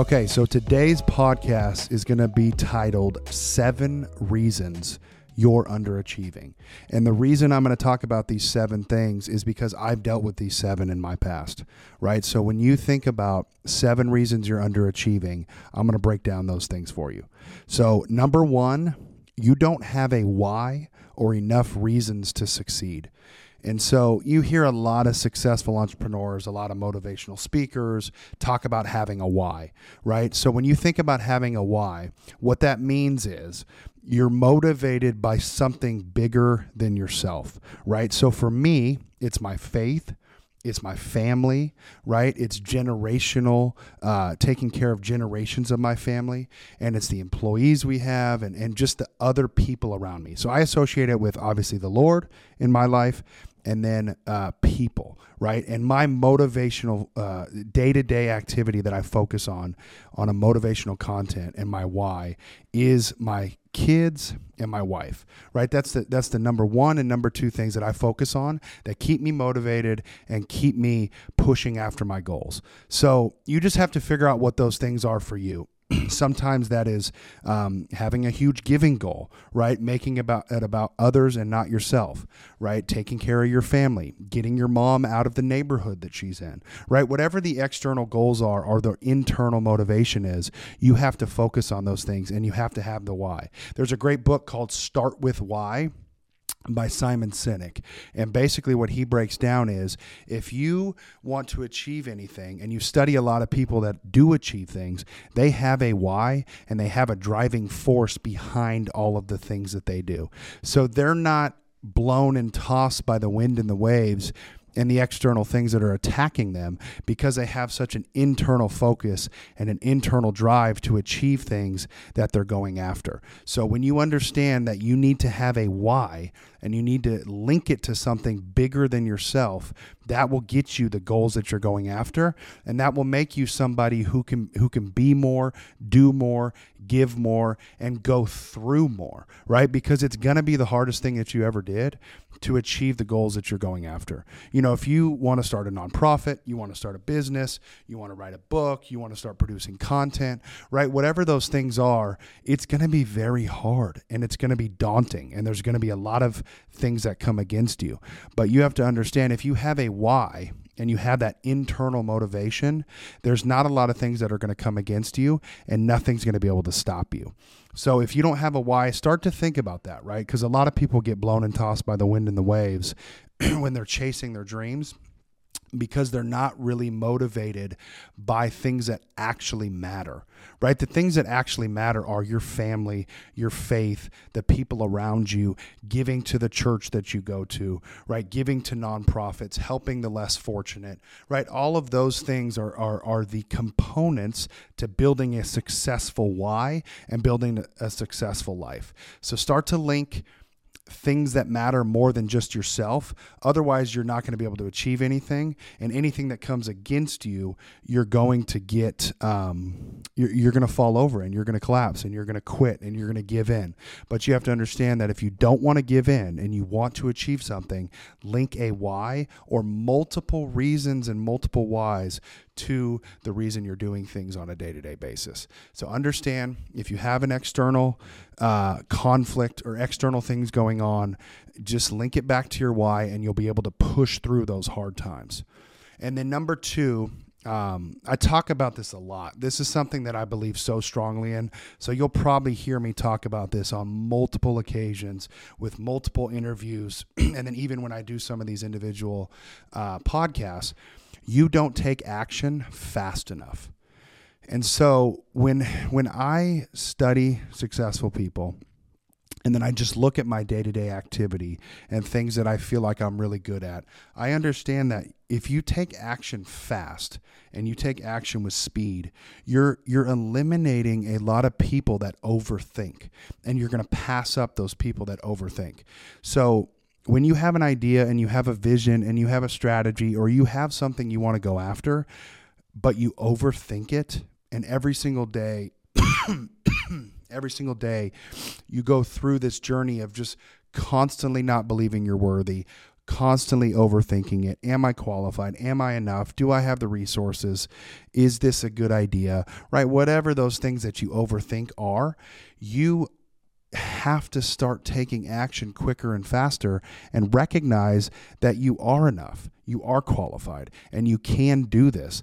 Okay, so today's podcast is going to be titled Seven Reasons You're Underachieving. And the reason I'm going to talk about these seven things is because I've dealt with these seven in my past, right? So when you think about seven reasons you're underachieving, I'm going to break down those things for you. So, number one, you don't have a why or enough reasons to succeed. And so you hear a lot of successful entrepreneurs, a lot of motivational speakers talk about having a why, right? So when you think about having a why, what that means is you're motivated by something bigger than yourself, right? So for me, it's my faith, it's my family, right? It's generational, uh, taking care of generations of my family, and it's the employees we have and, and just the other people around me. So I associate it with obviously the Lord in my life and then uh, people, right? And my motivational day to day activity that I focus on, on a motivational content and my why is my kids and my wife, right? That's the, that's the number one and number two things that I focus on that keep me motivated and keep me pushing after my goals. So you just have to figure out what those things are for you. sometimes that is um, having a huge giving goal, right? Making about it about others and not yourself, right? Taking care of your family, getting your mom out of the neighborhood that she's in, right? Whatever the external goals are or the internal motivation is, you have to focus on those things and you have to have the why. There's a great book called Start with Why by Simon Sinek. And basically, what he breaks down is if you want to achieve anything and you study a lot of people that do achieve things, they have a why and they have a driving force behind all of the things that they do. So they're not blown and tossed by the wind and the waves and the external things that are attacking them because they have such an internal focus and an internal drive to achieve things that they're going after. So when you understand that you need to have a why and you need to link it to something bigger than yourself, that will get you the goals that you're going after and that will make you somebody who can who can be more, do more, give more and go through more, right? Because it's going to be the hardest thing that you ever did to achieve the goals that you're going after. You know, if you want to start a nonprofit, you want to start a business, you want to write a book, you want to start producing content, right? Whatever those things are, it's going to be very hard and it's going to be daunting and there's going to be a lot of things that come against you. But you have to understand if you have a why, and you have that internal motivation, there's not a lot of things that are going to come against you and nothing's going to be able to stop you. So if you don't have a why, start to think about that, right? Because a lot of people get blown and tossed by the wind and the waves when they're chasing their dreams because they're not really motivated by things that actually matter, right? The things that actually matter are your family, your faith, the people around you, giving to the church that you go to, right? Giving to nonprofits, helping the less fortunate, right? All of those things are, are, are the components to building a successful why and building a successful life. So start to link things that matter more than just yourself. Otherwise, you're not going to be able to achieve anything. And anything that comes against you, you're going to get, um, you're, you're going to fall over and you're going to collapse and you're going to quit and you're going to give in. But you have to understand that if you don't want to give in and you want to achieve something, link a why or multiple reasons and multiple whys to the reason you're doing things on a day to day basis. So understand if you have an external uh, conflict or external things going on, just link it back to your why and you'll be able to push through those hard times. And then number two, um, I talk about this a lot. This is something that I believe so strongly in. So you'll probably hear me talk about this on multiple occasions with multiple interviews. and then even when I do some of these individual uh, podcasts, you don't take action fast enough. And so when when I study successful people and then I just look at my day-to-day activity and things that I feel like I'm really good at, I understand that if you take action fast and you take action with speed, you're you're eliminating a lot of people that overthink and you're going to pass up those people that overthink. So when you have an idea and you have a vision and you have a strategy or you have something you want to go after, but you overthink it, and every single day, every single day, you go through this journey of just constantly not believing you're worthy, constantly overthinking it. Am I qualified? Am I enough? Do I have the resources? Is this a good idea? Right? Whatever those things that you overthink are, you have to start taking action quicker and faster and recognize that you are enough, you are qualified, and you can do this.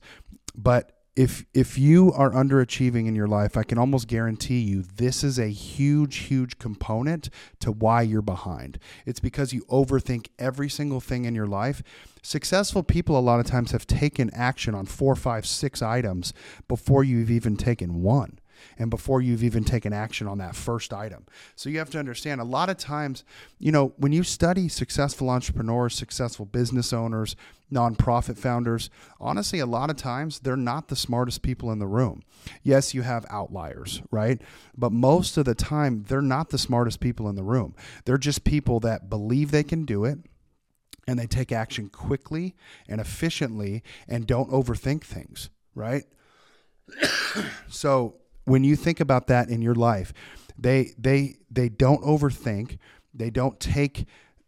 But if if you are underachieving in your life, I can almost guarantee you this is a huge, huge component to why you're behind. It's because you overthink every single thing in your life. Successful people a lot of times have taken action on four, five, six items before you've even taken one and before you've even taken action on that first item. So you have to understand a lot of times, you know, when you study successful entrepreneurs, successful business owners, nonprofit founders, honestly, a lot of times they're not the smartest people in the room. Yes, you have outliers, right? But most of the time, they're not the smartest people in the room. They're just people that believe they can do it and they take action quickly and efficiently and don't overthink things, right? so when you think about that in your life, they they they don't overthink, they don't take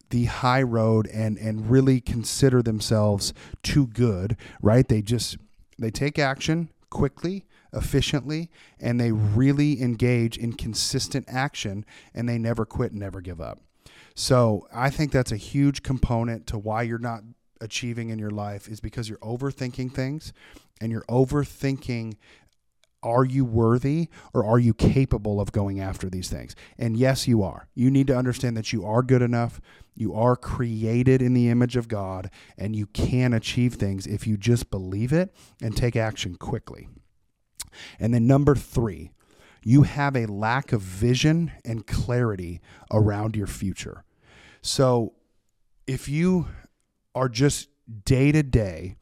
the high road and and really consider themselves too good, right? They just they take action quickly, efficiently, and they really engage in consistent action and they never quit and never give up. So, I think that's a huge component to why you're not achieving in your life is because you're overthinking things and you're overthinking are you worthy or are you capable of going after these things? And yes, you are. You need to understand that you are good enough. You are created in the image of God, and you can achieve things if you just believe it and take action quickly. And then, number three, you have a lack of vision and clarity around your future. So, if you are just day to day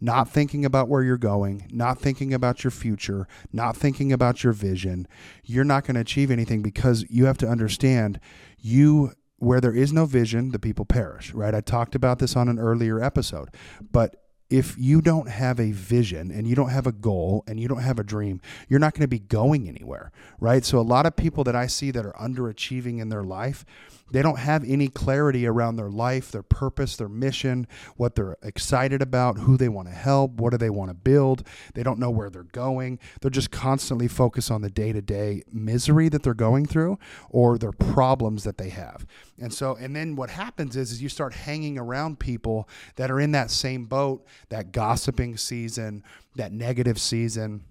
not thinking about where you're going, not thinking about your future, not thinking about your vision, you're not going to achieve anything because you have to understand you where there is no vision, the people perish, right? I talked about this on an earlier episode. But if you don't have a vision and you don't have a goal and you don't have a dream, you're not going to be going anywhere, right? So, a lot of people that I see that are underachieving in their life, they don't have any clarity around their life, their purpose, their mission, what they're excited about, who they want to help, what do they want to build. They don't know where they're going. They're just constantly focused on the day to day misery that they're going through or their problems that they have. And so, and then what happens is, is you start hanging around people that are in that same boat, that gossiping season, that negative season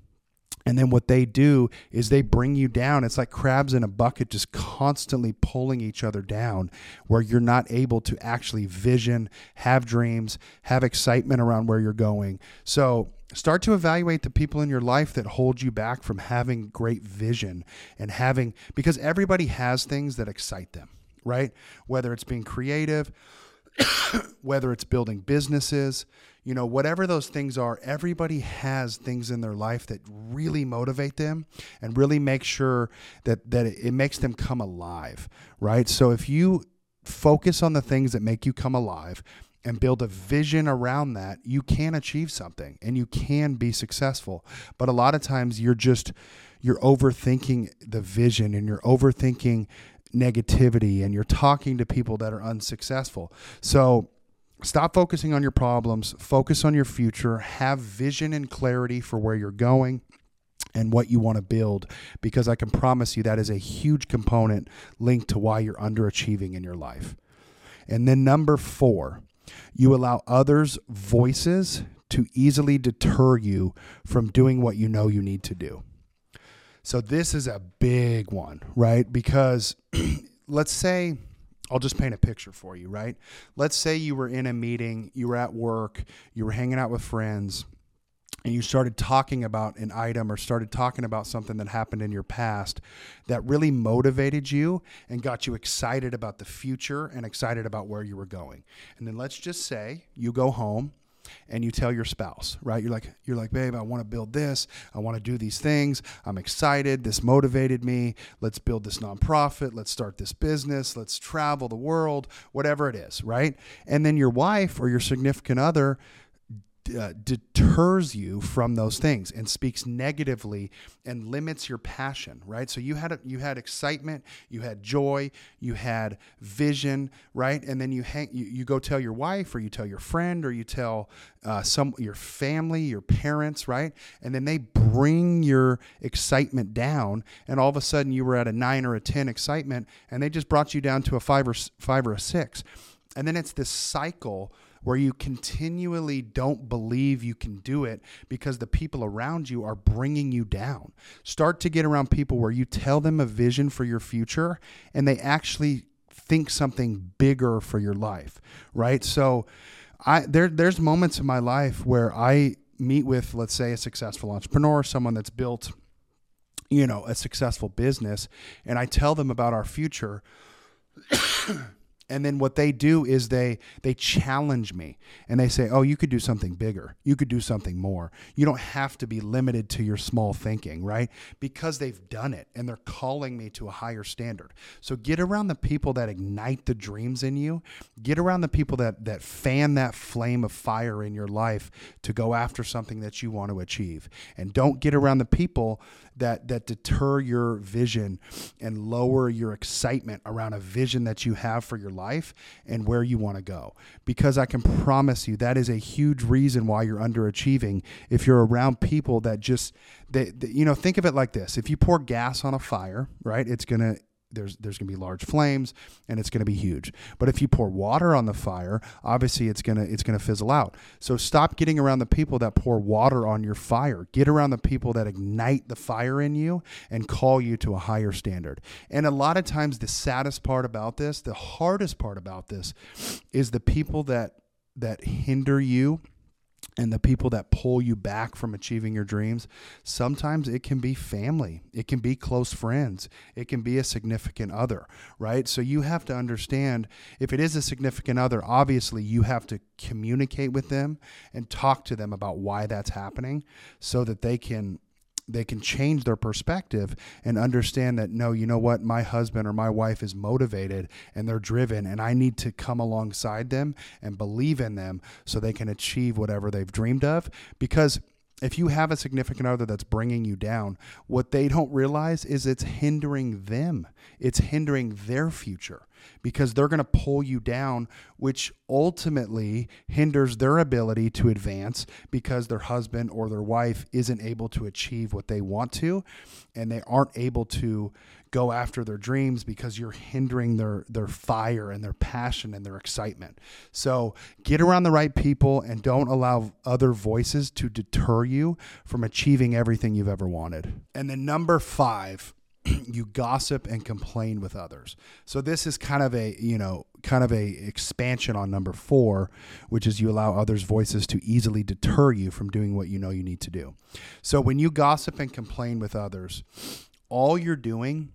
and then what they do is they bring you down. It's like crabs in a bucket, just constantly pulling each other down, where you're not able to actually vision, have dreams, have excitement around where you're going. So start to evaluate the people in your life that hold you back from having great vision and having, because everybody has things that excite them, right? Whether it's being creative, whether it's building businesses, you know, whatever those things are, everybody has things in their life that really motivate them and really make sure that that it makes them come alive, right? So if you focus on the things that make you come alive and build a vision around that, you can achieve something and you can be successful. But a lot of times you're just you're overthinking the vision and you're overthinking negativity and you're talking to people that are unsuccessful. So Stop focusing on your problems, focus on your future, have vision and clarity for where you're going and what you want to build because I can promise you that is a huge component linked to why you're underachieving in your life. And then number 4, you allow others' voices to easily deter you from doing what you know you need to do. So this is a big one, right? Because let's say I'll just paint a picture for you, right? Let's say you were in a meeting, you were at work, you were hanging out with friends, and you started talking about an item or started talking about something that happened in your past that really motivated you and got you excited about the future and excited about where you were going. And then let's just say you go home and you tell your spouse, right? You're like, you're like, babe, I want to build this. I want to do these things. I'm excited. This motivated me. Let's build this nonprofit. Let's start this business. Let's travel the world, whatever it is, right? And then your wife or your significant other uh, deters you from those things and speaks negatively and limits your passion right? So you had a, you had excitement you had joy you had vision right? And then you hang you, you go tell your wife or you tell your friend or you tell uh, some your family your parents right? And then they bring your excitement down and all of a sudden you were at a 9 or a 10 excitement and they just brought you down to a 5 or 5 or a 6 and then it's this cycle where you continually don't believe you can do it because the people around you are bringing you down. Start to get around people where you tell them a vision for your future and they actually think something bigger for your life, right? So I there there's moments in my life where I meet with let's say a successful entrepreneur, someone that's built you know, a successful business and I tell them about our future and then what they do is they they challenge me and they say oh you could do something bigger. You could do something more. You don't have to be limited to your small thinking right? Because they've done it and they're calling me to a higher standard. So get around the people that ignite the dreams in you. Get around the people that that fan that flame of fire in your life to go after something that you want to achieve. And don't get around the people that that deter your vision and lower your excitement around a vision that you have for your life and where you want to go. Because I can promise you that is a huge reason why you're underachieving if you're around people that just they, they you know think of it like this. If you pour gas on a fire, right? It's going to there's there's going to be large flames and it's going to be huge. But if you pour water on the fire, obviously it's going to it's going to fizzle out. So stop getting around the people that pour water on your fire. Get around the people that ignite the fire in you and call you to a higher standard. And a lot of times the saddest part about this, the hardest part about this is the people that that hinder you and the people that pull you back from achieving your dreams, sometimes it can be family, it can be close friends, it can be a significant other, right? So you have to understand if it is a significant other, obviously you have to communicate with them and talk to them about why that's happening so that they can they can change their perspective and understand that no you know what? My husband or my wife is motivated and they're driven and i need to come alongside them and believe in them so they can achieve whatever they've dreamed of because if you have a significant other that's bringing you down, what they don't realize is it's hindering them. It's hindering their future because they're going to pull you down, which ultimately hinders their ability to advance because their husband or their wife isn't able to achieve what they want to and they aren't able to go after their dreams because you're hindering their their fire and their passion and their excitement. So get around the right people and don't allow other voices to deter you from achieving everything you've ever wanted. And then number 5 you gossip and complain with others. So this is kind of a, you know, kind of a expansion on number 4, which is you allow others' voices to easily deter you from doing what you know you need to do. So when you gossip and complain with others, all you're doing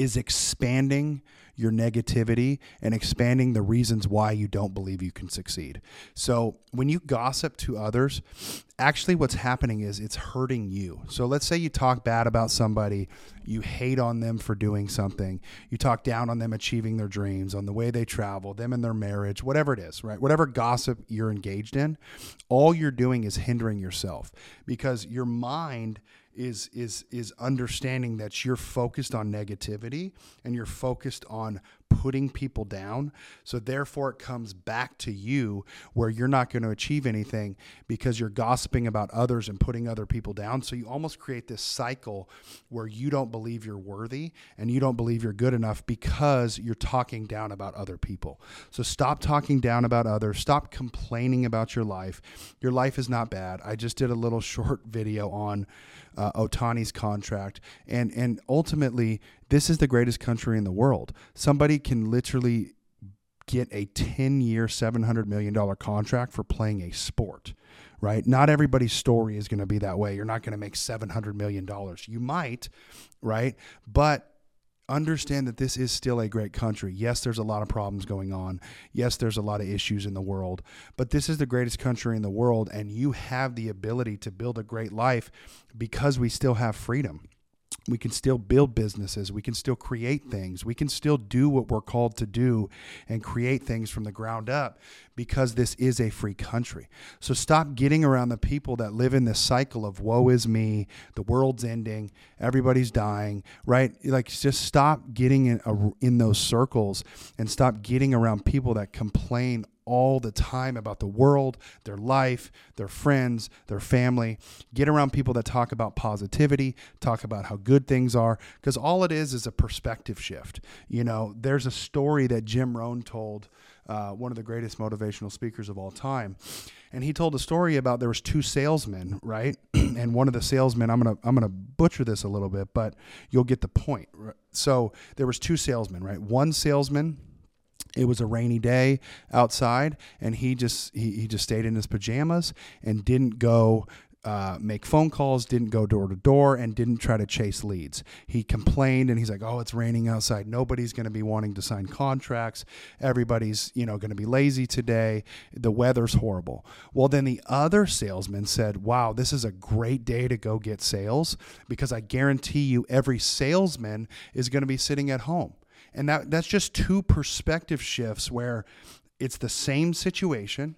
is expanding your negativity and expanding the reasons why you don't believe you can succeed. So, when you gossip to others, actually what's happening is it's hurting you. So, let's say you talk bad about somebody, you hate on them for doing something, you talk down on them achieving their dreams, on the way they travel, them and their marriage, whatever it is, right? Whatever gossip you're engaged in, all you're doing is hindering yourself because your mind is is is understanding that you're focused on negativity and you're focused on putting people down. So therefore, it comes back to you where you're not going to achieve anything because you're gossiping about others and putting other people down. So you almost create this cycle where you don't believe you're worthy and you don't believe you're good enough because you're talking down about other people. So stop talking down about others. Stop complaining about your life. Your life is not bad. I just did a little short video on uh, Ohtani's contract, and and ultimately, this is the greatest country in the world. Somebody can literally get a 10 year, $700 million contract for playing a sport, right? Not everybody's story is going to be that way. You're not going to make $700 million. You might, right? But understand that this is still a great country. Yes, there's a lot of problems going on. Yes, there's a lot of issues in the world, but this is the greatest country in the world, and you have the ability to build a great life because we still have freedom we can still build businesses. We can still create things. We can still do what we're called to do and create things from the ground up because this is a free country. So stop getting around the people that live in this cycle of woe is me, the world's ending, everybody's dying, right? Like just stop getting in, a, in those circles and stop getting around people that complain all the time about the world, their life, their friends, their family. Get around people that talk about positivity, talk about how good things are, because all it is is a perspective shift. You know, there's a story that Jim Rohn told, uh, one of the greatest motivational speakers of all time, and he told a story about there was two salesmen, right? and one of the salesmen, I'm gonna I'm gonna butcher this a little bit, but you'll get the point. So there was two salesmen, right? One salesman it was a rainy day outside and he just he, he just stayed in his pajamas and didn't go uh, make phone calls, didn't go door to door, and didn't try to chase leads. He complained and he's like, "Oh, it's raining outside. Nobody's going to be wanting to sign contracts. Everybody's, you know, going to be lazy today. The weather's horrible." Well, then the other salesman said, "Wow, this is a great day to go get sales because I guarantee you every salesman is going to be sitting at home." And that that's just two perspective shifts where it's the same situation,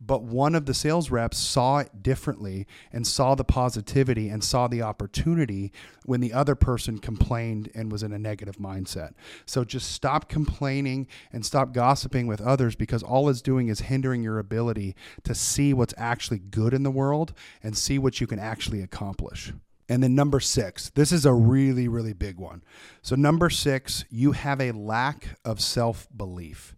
but one of the sales reps saw it differently and saw the positivity and saw the opportunity when the other person complained and was in a negative mindset. So just stop complaining and stop gossiping with others because all it's doing is hindering your ability to see what's actually good in the world and see what you can actually accomplish. And then number six, this is a really, really big one. So, number six, you have a lack of self belief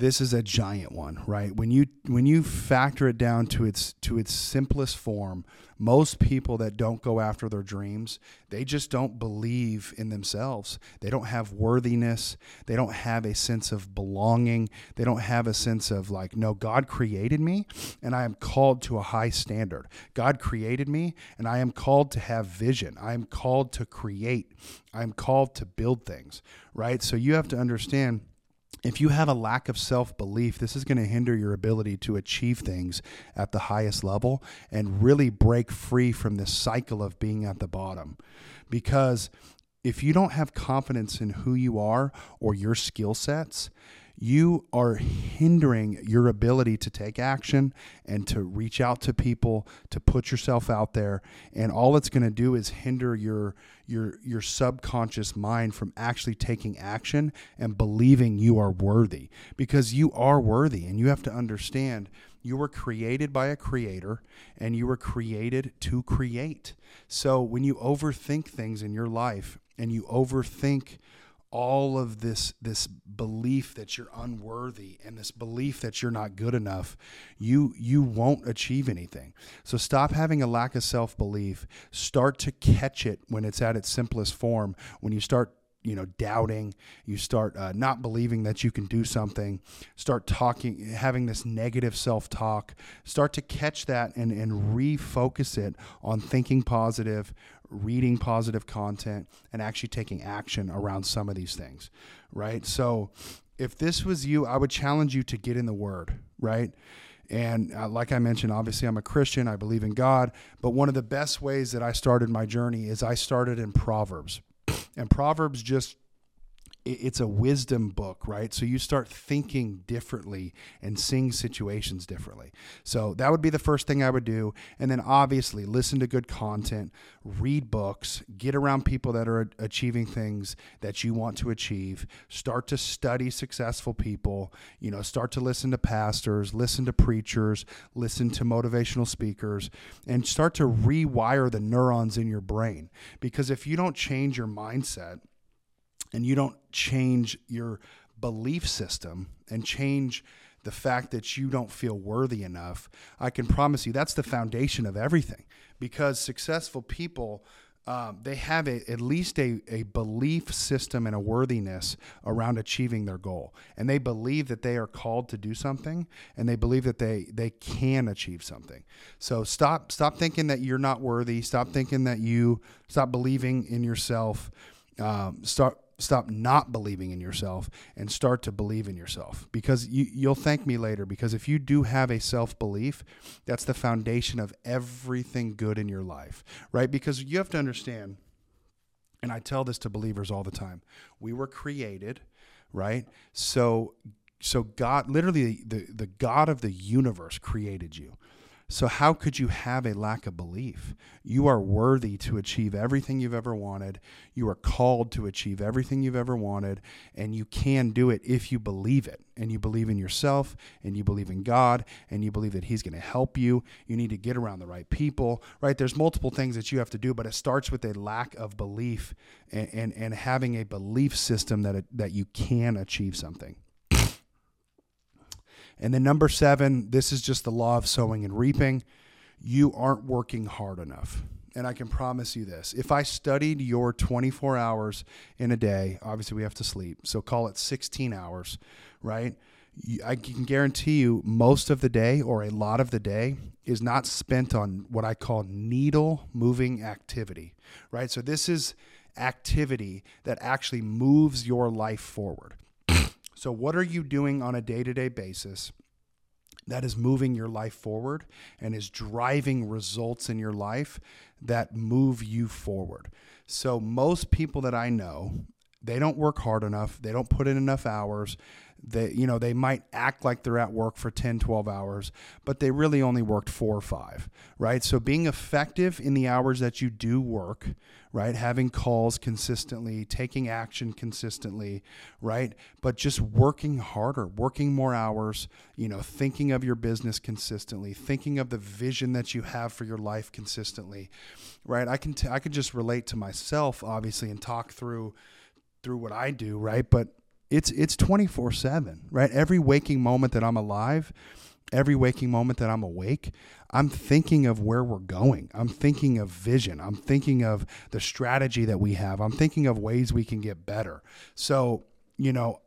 this is a giant one, right? When you when you factor it down to its to its simplest form, most people that don't go after their dreams, they just don't believe in themselves. They don't have worthiness. They don't have a sense of belonging. They don't have a sense of like, no, God created me and I am called to a high standard. God created me and I am called to have vision. I am called to create. I'm called to build things, right? So you have to understand if you have a lack of self belief, this is going to hinder your ability to achieve things at the highest level and really break free from this cycle of being at the bottom. Because if you don't have confidence in who you are or your skill sets, you are hindering your ability to take action and to reach out to people, to put yourself out there. And all it's going to do is hinder your your your subconscious mind from actually taking action and believing you are worthy because you are worthy and you have to understand you were created by a creator and you were created to create. So when you overthink things in your life and you overthink all of this this belief that you're unworthy and this belief that you're not good enough you you won't achieve anything. So stop having a lack of self-belief. Start to catch it when it's at its simplest form. When you start you know doubting you start uh, not believing that you can do something start talking having this negative self-talk start to catch that and and refocus it on thinking positive reading positive content and actually taking action around some of these things right so if this was you i would challenge you to get in the word right and uh, like I mentioned, obviously I'm a Christian. I believe in God. But one of the best ways that I started my journey is I started in Proverbs. And Proverbs just it's a wisdom book, right? So you start thinking differently and seeing situations differently. So that would be the first thing I would do. And then obviously listen to good content, read books, get around people that are achieving things that you want to achieve, start to study successful people, you know, start to listen to pastors, listen to preachers, listen to motivational speakers, and start to rewire the neurons in your brain. Because if you don't change your mindset, and you don't change your belief system and change the fact that you don't feel worthy enough, I can promise you that's the foundation of everything. Because successful people, um, they have a, at least a, a belief system and a worthiness around achieving their goal. And they believe that they are called to do something and they believe that they, they can achieve something. So stop, stop thinking that you're not worthy. Stop thinking that you, stop believing in yourself. Um, start stop not believing in yourself and start to believe in yourself because you, you'll thank me later because if you do have a self-belief that's the foundation of everything good in your life right because you have to understand And I tell this to believers all the time. We were created, right? So so God literally the the God of the universe created you. So, how could you have a lack of belief? You are worthy to achieve everything you've ever wanted. You are called to achieve everything you've ever wanted, and you can do it if you believe it. And you believe in yourself, and you believe in God, and you believe that He's going to help you. You need to get around the right people, right? There's multiple things that you have to do, but it starts with a lack of belief and, and, and having a belief system that, it, that you can achieve something. And then number seven, this is just the law of sowing and reaping. You aren't working hard enough. And I can promise you this if I studied your 24 hours in a day, obviously we have to sleep, so call it 16 hours, right? I can guarantee you most of the day or a lot of the day is not spent on what I call needle moving activity, right? So this is activity that actually moves your life forward. So, what are you doing on a day to day basis that is moving your life forward and is driving results in your life that move you forward? So, most people that I know, they don't work hard enough, they don't put in enough hours, they you know they might act like they're at work for 10 12 hours but they really only worked 4 or 5 right? So being effective in the hours that you do work right? Having calls consistently taking action consistently right? But just working harder working more hours you know thinking of your business consistently thinking of the vision that you have for your life consistently right? I can t- I can just relate to myself obviously and talk through through what I do, right? But it's it's 24/7, right? Every waking moment that I'm alive, every waking moment that I'm awake, I'm thinking of where we're going. I'm thinking of vision. I'm thinking of the strategy that we have. I'm thinking of ways we can get better. So, you know,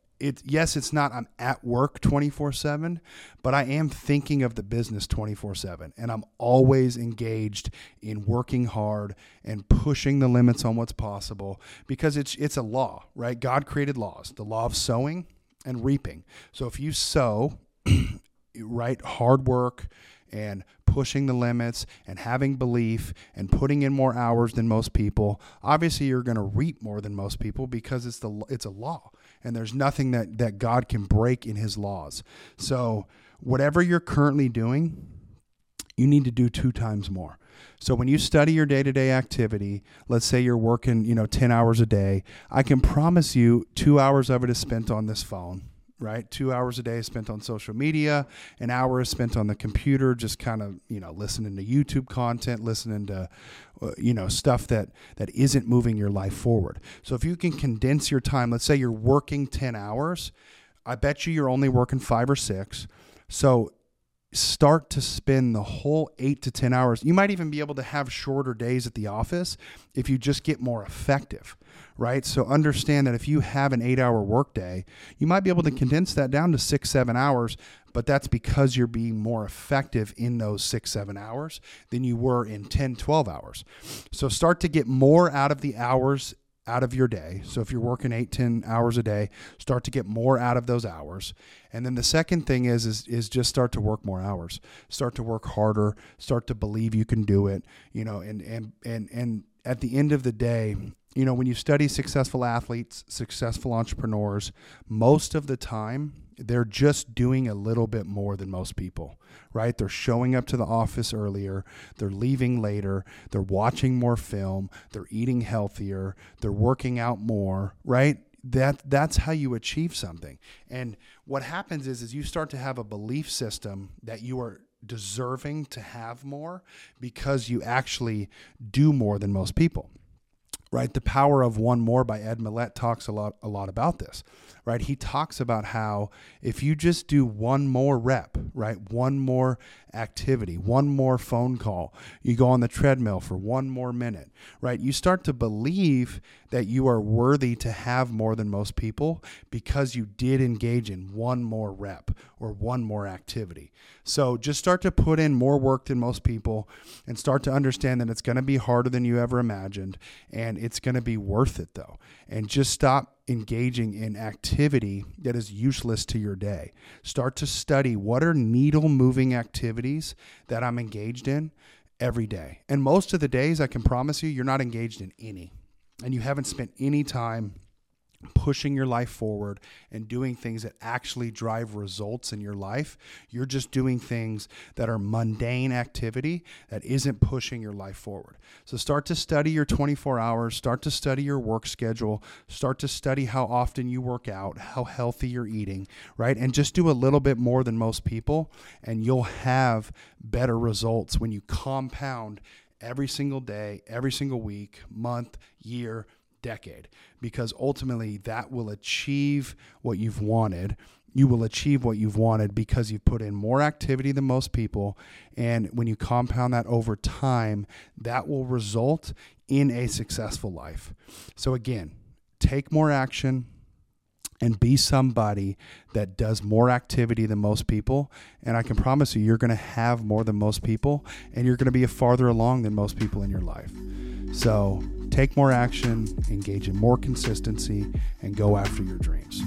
yes, it's not I'm at work 24/7, but I am thinking of the business 24/7 and I'm always engaged in working hard and pushing the limits on what's possible because it's it's a law, right? God created laws, the law of sowing and reaping. So if you sow right hard work and pushing the limits and having belief and putting in more hours than most people, obviously you're going to reap more than most people because it's the it's a law and there's nothing that that God can break in his laws. So whatever you're currently doing, you need to do two times more. So when you study your day-to-day activity, let's say you're working, you know, 10 hours a day, I can promise you 2 hours of it is spent on this phone right? Two hours a day spent on social media, an hour is spent on the computer, just kind of you know listening to YouTube content, listening to uh, you know stuff that that isn't moving your life forward. So if you can condense your time, let's say you're working ten hours, I bet you you're only working five or six. So start to spend the whole eight to 10 hours. You might even be able to have shorter days at the office if you just get more effective, right? So understand that if you have an eight hour workday, you might be able to mm-hmm. condense that down to six, seven hours, but that's because you're being more effective in those six, seven hours than you were in 10, 12 hours. So start to get more out of the hours out of your day. So if you're working eight, 10 hours a day, start to get more out of those hours. And then the second thing is, is, is just start to work more hours, start to work harder, start to believe you can do it, you know, and, and, and, and at the end of the day, you know, when you study successful athletes, successful entrepreneurs, most of the time they're just doing a little bit more than most people, right? They're showing up to the office earlier, they're leaving later, they're watching more film, they're eating healthier, they're working out more, right? That that's how you achieve something. And what happens is is you start to have a belief system that you are deserving to have more because you actually do more than most people right? The Power of One More by Ed Mylett talks a lot a lot about this, right? He talks about how if you just do one more rep, right? One more activity, one more phone call, you go on the treadmill for one more minute, right? You start to believe that you are worthy to have more than most people because you did engage in one more rep or one more activity. So just start to put in more work than most people and start to understand that it's going to be harder than you ever imagined and it's going to be worth it though. And just stop engaging in activity that is useless to your day. Start to study what are needle moving activities that I'm engaged in every day. And most of the days, I can promise you, you're not engaged in any. and you haven't spent any time pushing your life forward and doing things that actually drive results in your life. You're just doing things that are mundane activity that isn't pushing your life forward. So start to study your 24 hours, start to study your work schedule, start to study how often you work out, how healthy you're eating, right? And just do a little bit more than most people and you'll have better results when you compound every single day, every single week, month, year, decade because ultimately that will achieve what you've wanted. You will achieve what you've wanted because you've put in more activity than most people. And when you compound that over time, that will result in a successful life. So, again, take more action, and be somebody that does more activity than most people. And I can promise you, you're going to have more than most people, and you're going to be farther along than most people in your life. So take more action, engage in more consistency, and go after your dreams.